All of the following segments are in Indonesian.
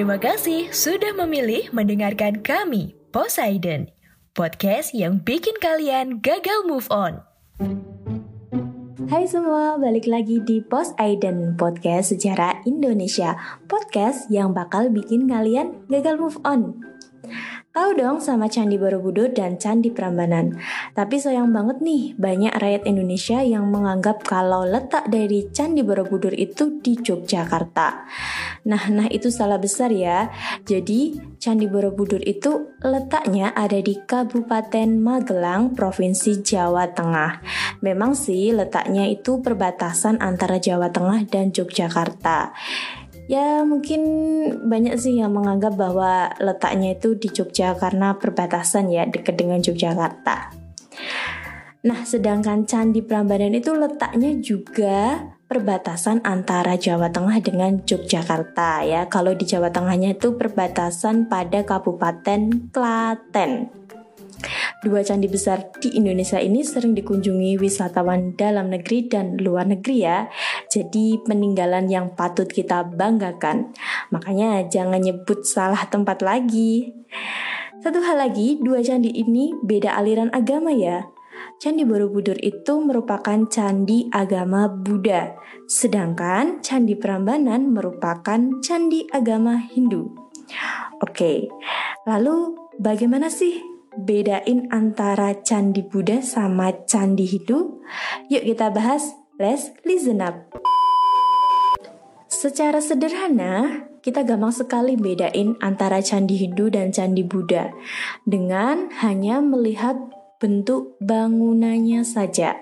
Terima kasih sudah memilih mendengarkan kami, Poseidon, podcast yang bikin kalian gagal move on. Hai semua, balik lagi di Poseidon, podcast sejarah Indonesia, podcast yang bakal bikin kalian gagal move on. Tahu dong sama Candi Borobudur dan Candi Prambanan. Tapi sayang banget nih, banyak rakyat Indonesia yang menganggap kalau letak dari Candi Borobudur itu di Yogyakarta. Nah, nah itu salah besar ya. Jadi, Candi Borobudur itu letaknya ada di Kabupaten Magelang, Provinsi Jawa Tengah. Memang sih letaknya itu perbatasan antara Jawa Tengah dan Yogyakarta. Ya mungkin banyak sih yang menganggap bahwa letaknya itu di Jogja karena perbatasan ya dekat dengan Yogyakarta. Nah, sedangkan Candi Prambanan itu letaknya juga perbatasan antara Jawa Tengah dengan Yogyakarta ya. Kalau di Jawa Tengahnya itu perbatasan pada Kabupaten Klaten. Dua candi besar di Indonesia ini sering dikunjungi wisatawan dalam negeri dan luar negeri ya. Jadi peninggalan yang patut kita banggakan. Makanya jangan nyebut salah tempat lagi. Satu hal lagi, dua candi ini beda aliran agama ya. Candi Borobudur itu merupakan candi agama Buddha, sedangkan Candi Prambanan merupakan candi agama Hindu. Oke, lalu bagaimana sih bedain antara candi Buddha sama candi Hindu? Yuk kita bahas. Let's listen up. Secara sederhana, kita gampang sekali bedain antara candi Hindu dan candi Buddha dengan hanya melihat bentuk bangunannya saja.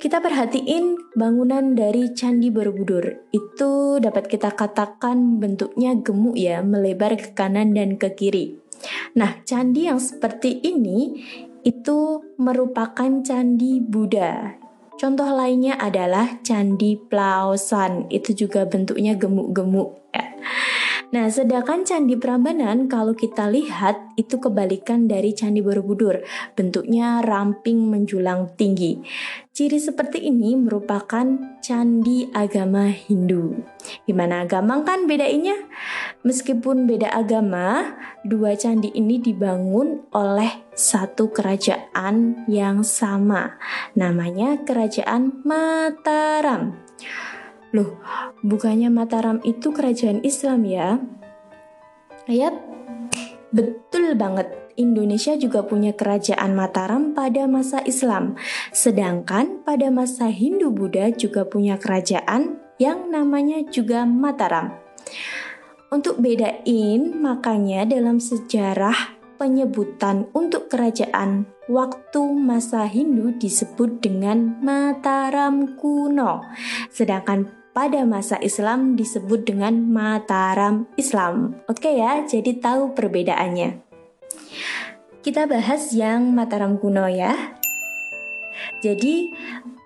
Kita perhatiin bangunan dari Candi Borobudur. Itu dapat kita katakan bentuknya gemuk ya, melebar ke kanan dan ke kiri. Nah, candi yang seperti ini itu merupakan candi Buddha. Contoh lainnya adalah candi Plaosan, itu juga bentuknya gemuk-gemuk. Ya. Nah, sedangkan Candi Prambanan kalau kita lihat itu kebalikan dari Candi Borobudur, bentuknya ramping menjulang tinggi. Ciri seperti ini merupakan candi agama Hindu. Gimana gampang kan bedainnya? Meskipun beda agama, dua candi ini dibangun oleh satu kerajaan yang sama. Namanya Kerajaan Mataram. Loh, bukannya Mataram itu kerajaan Islam ya? Yap, betul banget. Indonesia juga punya kerajaan Mataram pada masa Islam. Sedangkan pada masa Hindu-Buddha juga punya kerajaan yang namanya juga Mataram. Untuk bedain, makanya dalam sejarah penyebutan untuk kerajaan waktu masa Hindu disebut dengan Mataram kuno. Sedangkan pada masa Islam disebut dengan Mataram Islam. Oke ya, jadi tahu perbedaannya. Kita bahas yang Mataram kuno ya. Jadi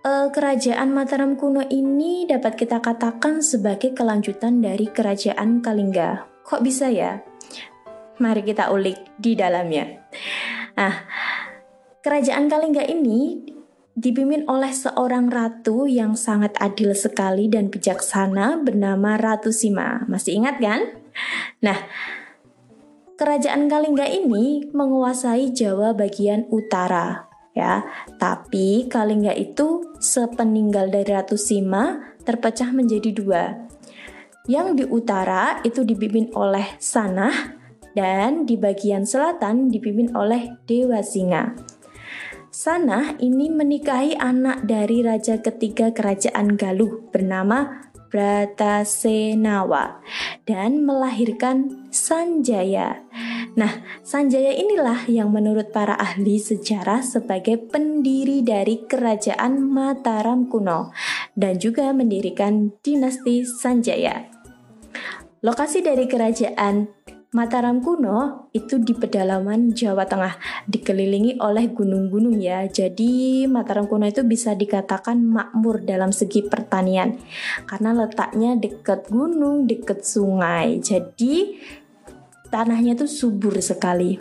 eh, kerajaan Mataram kuno ini dapat kita katakan sebagai kelanjutan dari kerajaan Kalingga. Kok bisa ya? Mari kita ulik di dalamnya. Nah, kerajaan Kalingga ini dipimpin oleh seorang ratu yang sangat adil sekali dan bijaksana bernama Ratu Sima. Masih ingat kan? Nah, kerajaan Kalingga ini menguasai Jawa bagian utara, ya. Tapi Kalingga itu sepeninggal dari Ratu Sima terpecah menjadi dua. Yang di utara itu dipimpin oleh Sanah dan di bagian selatan dipimpin oleh Dewa Singa. Sanah ini menikahi anak dari raja ketiga kerajaan Galuh bernama Bratasenawa dan melahirkan Sanjaya. Nah, Sanjaya inilah yang menurut para ahli sejarah sebagai pendiri dari kerajaan Mataram kuno dan juga mendirikan dinasti Sanjaya. Lokasi dari kerajaan Mataram kuno itu di pedalaman Jawa Tengah, dikelilingi oleh gunung-gunung ya. Jadi Mataram kuno itu bisa dikatakan makmur dalam segi pertanian karena letaknya dekat gunung, dekat sungai. Jadi tanahnya itu subur sekali.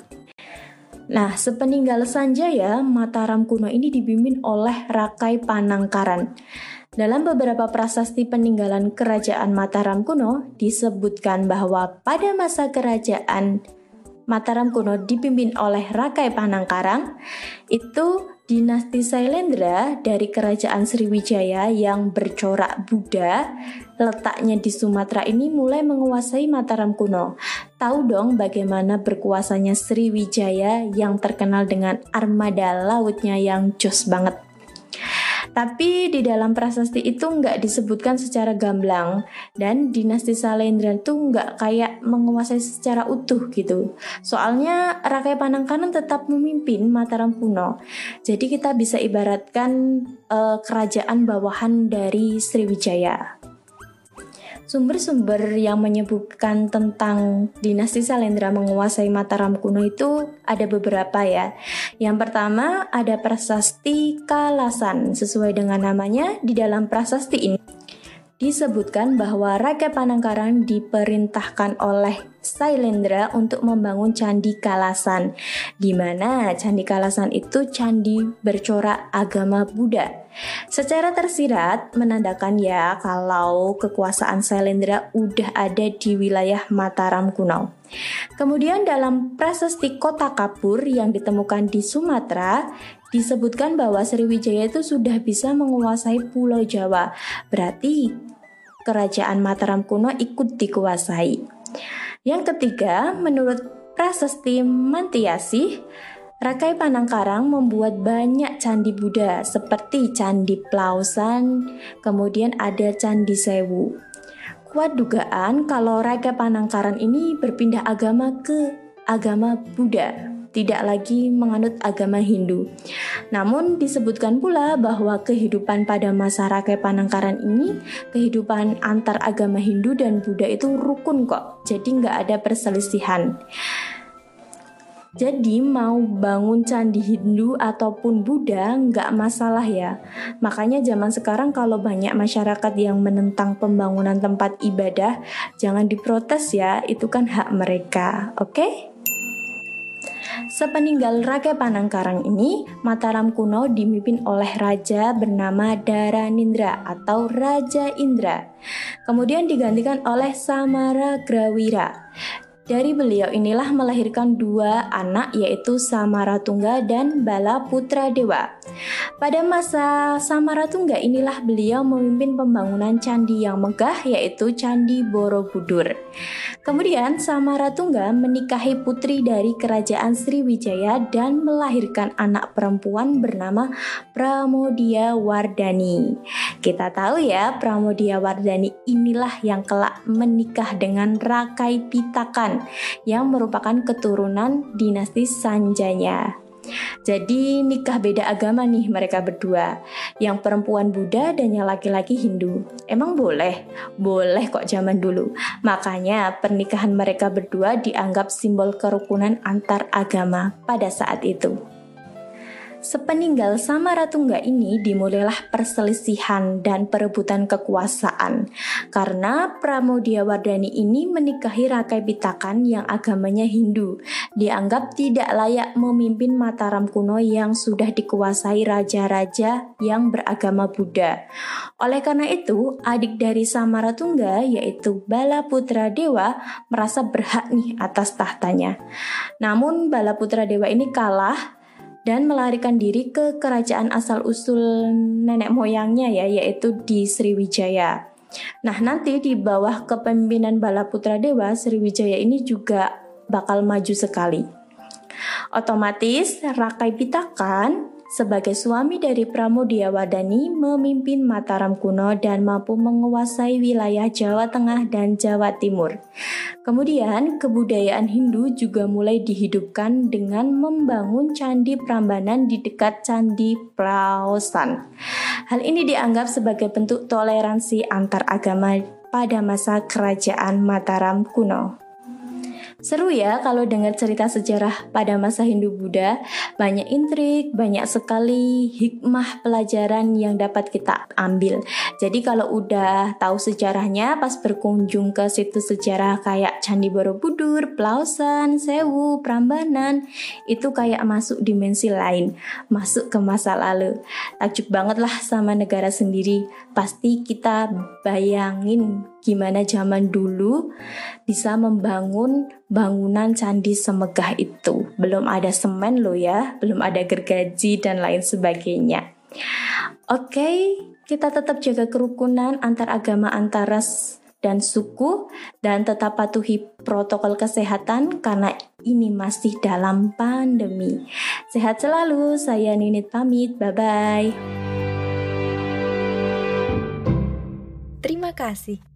Nah, sepeninggal Sanjaya, Mataram kuno ini dibimbing oleh Rakai Panangkaran. Dalam beberapa prasasti peninggalan kerajaan Mataram kuno disebutkan bahwa pada masa kerajaan Mataram kuno dipimpin oleh Rakai Panangkarang itu dinasti Sailendra dari kerajaan Sriwijaya yang bercorak Buddha letaknya di Sumatera ini mulai menguasai Mataram kuno. Tahu dong bagaimana berkuasanya Sriwijaya yang terkenal dengan armada lautnya yang jos banget. Tapi di dalam prasasti itu nggak disebutkan secara gamblang dan dinasti Salendra itu nggak kayak menguasai secara utuh gitu. Soalnya Rakai Panangkanan tetap memimpin Mataram kuno. Jadi kita bisa ibaratkan uh, kerajaan bawahan dari Sriwijaya. Sumber-sumber yang menyebutkan tentang dinasti Salendra menguasai Mataram kuno itu ada beberapa ya. Yang pertama ada prasasti Kalasan. Sesuai dengan namanya, di dalam prasasti ini disebutkan bahwa Raja Panangkaran diperintahkan oleh Sailendra untuk membangun Candi Kalasan, di mana Candi Kalasan itu candi bercorak agama Buddha. Secara tersirat menandakan ya kalau kekuasaan Sailendra udah ada di wilayah Mataram kuno. Kemudian dalam prasasti kota Kapur yang ditemukan di Sumatera, disebutkan bahwa Sriwijaya itu sudah bisa menguasai Pulau Jawa. Berarti kerajaan Mataram kuno ikut dikuasai. Yang ketiga, menurut Prasasti Mantiasi, Rakai Panangkarang membuat banyak candi Buddha seperti Candi Plausan, kemudian ada Candi Sewu. Kuat dugaan kalau Rakai Panangkaran ini berpindah agama ke agama Buddha tidak lagi menganut agama Hindu. Namun disebutkan pula bahwa kehidupan pada masa Rakai Panangkaran ini, kehidupan antar agama Hindu dan Buddha itu rukun kok, jadi nggak ada perselisihan. Jadi mau bangun candi Hindu ataupun Buddha nggak masalah ya. Makanya zaman sekarang kalau banyak masyarakat yang menentang pembangunan tempat ibadah, jangan diprotes ya, itu kan hak mereka, oke? Okay? Sepeninggal Raja Panangkarang ini, Mataram kuno dimimpin oleh raja bernama Daranindra atau Raja Indra. Kemudian digantikan oleh Samara Grawira. Dari beliau inilah melahirkan dua anak yaitu Samaratungga dan Bala Putra Dewa. Pada masa Samaratungga inilah beliau memimpin pembangunan candi yang megah yaitu Candi Borobudur. Kemudian Samaratungga menikahi putri dari kerajaan Sriwijaya dan melahirkan anak perempuan bernama Pramodia Wardani. Kita tahu ya Pramodia Wardani inilah yang kelak menikah dengan Rakai Pitakan yang merupakan keturunan dinasti Sanjanya. Jadi nikah beda agama nih mereka berdua. Yang perempuan Buddha dan yang laki-laki Hindu. Emang boleh? Boleh kok zaman dulu. Makanya pernikahan mereka berdua dianggap simbol kerukunan antar agama pada saat itu Sepeninggal Samaratungga ini dimulailah perselisihan dan perebutan kekuasaan karena Pramodia Wardani ini menikahi Rakai Pitakan yang agamanya Hindu, dianggap tidak layak memimpin Mataram kuno yang sudah dikuasai raja-raja yang beragama Buddha. Oleh karena itu, adik dari Samaratungga yaitu Bala Putra Dewa merasa berhak nih atas tahtanya. Namun Bala Putra Dewa ini kalah dan melarikan diri ke kerajaan asal-usul nenek moyangnya ya yaitu di Sriwijaya. Nah, nanti di bawah kepemimpinan Bala Putra Dewa, Sriwijaya ini juga bakal maju sekali. Otomatis Rakai Pitakan sebagai suami dari Pramudia Wadani memimpin Mataram kuno dan mampu menguasai wilayah Jawa Tengah dan Jawa Timur. Kemudian kebudayaan Hindu juga mulai dihidupkan dengan membangun candi Prambanan di dekat candi Praosan. Hal ini dianggap sebagai bentuk toleransi antar agama pada masa kerajaan Mataram kuno. Seru ya kalau dengar cerita sejarah pada masa Hindu-Buddha. Banyak intrik, banyak sekali hikmah pelajaran yang dapat kita ambil. Jadi kalau udah tahu sejarahnya, pas berkunjung ke situs sejarah kayak Candi Borobudur, Plausan, Sewu, Prambanan, itu kayak masuk dimensi lain, masuk ke masa lalu. Takjub banget lah sama negara sendiri. Pasti kita bayangin gimana zaman dulu bisa membangun bangunan candi semegah itu. Belum ada semen loh ya, belum ada gergaji dan lain sebagainya. Oke, kita tetap jaga kerukunan antar agama antar ras dan suku dan tetap patuhi protokol kesehatan karena ini masih dalam pandemi. Sehat selalu, saya Ninit pamit. Bye bye. Terima kasih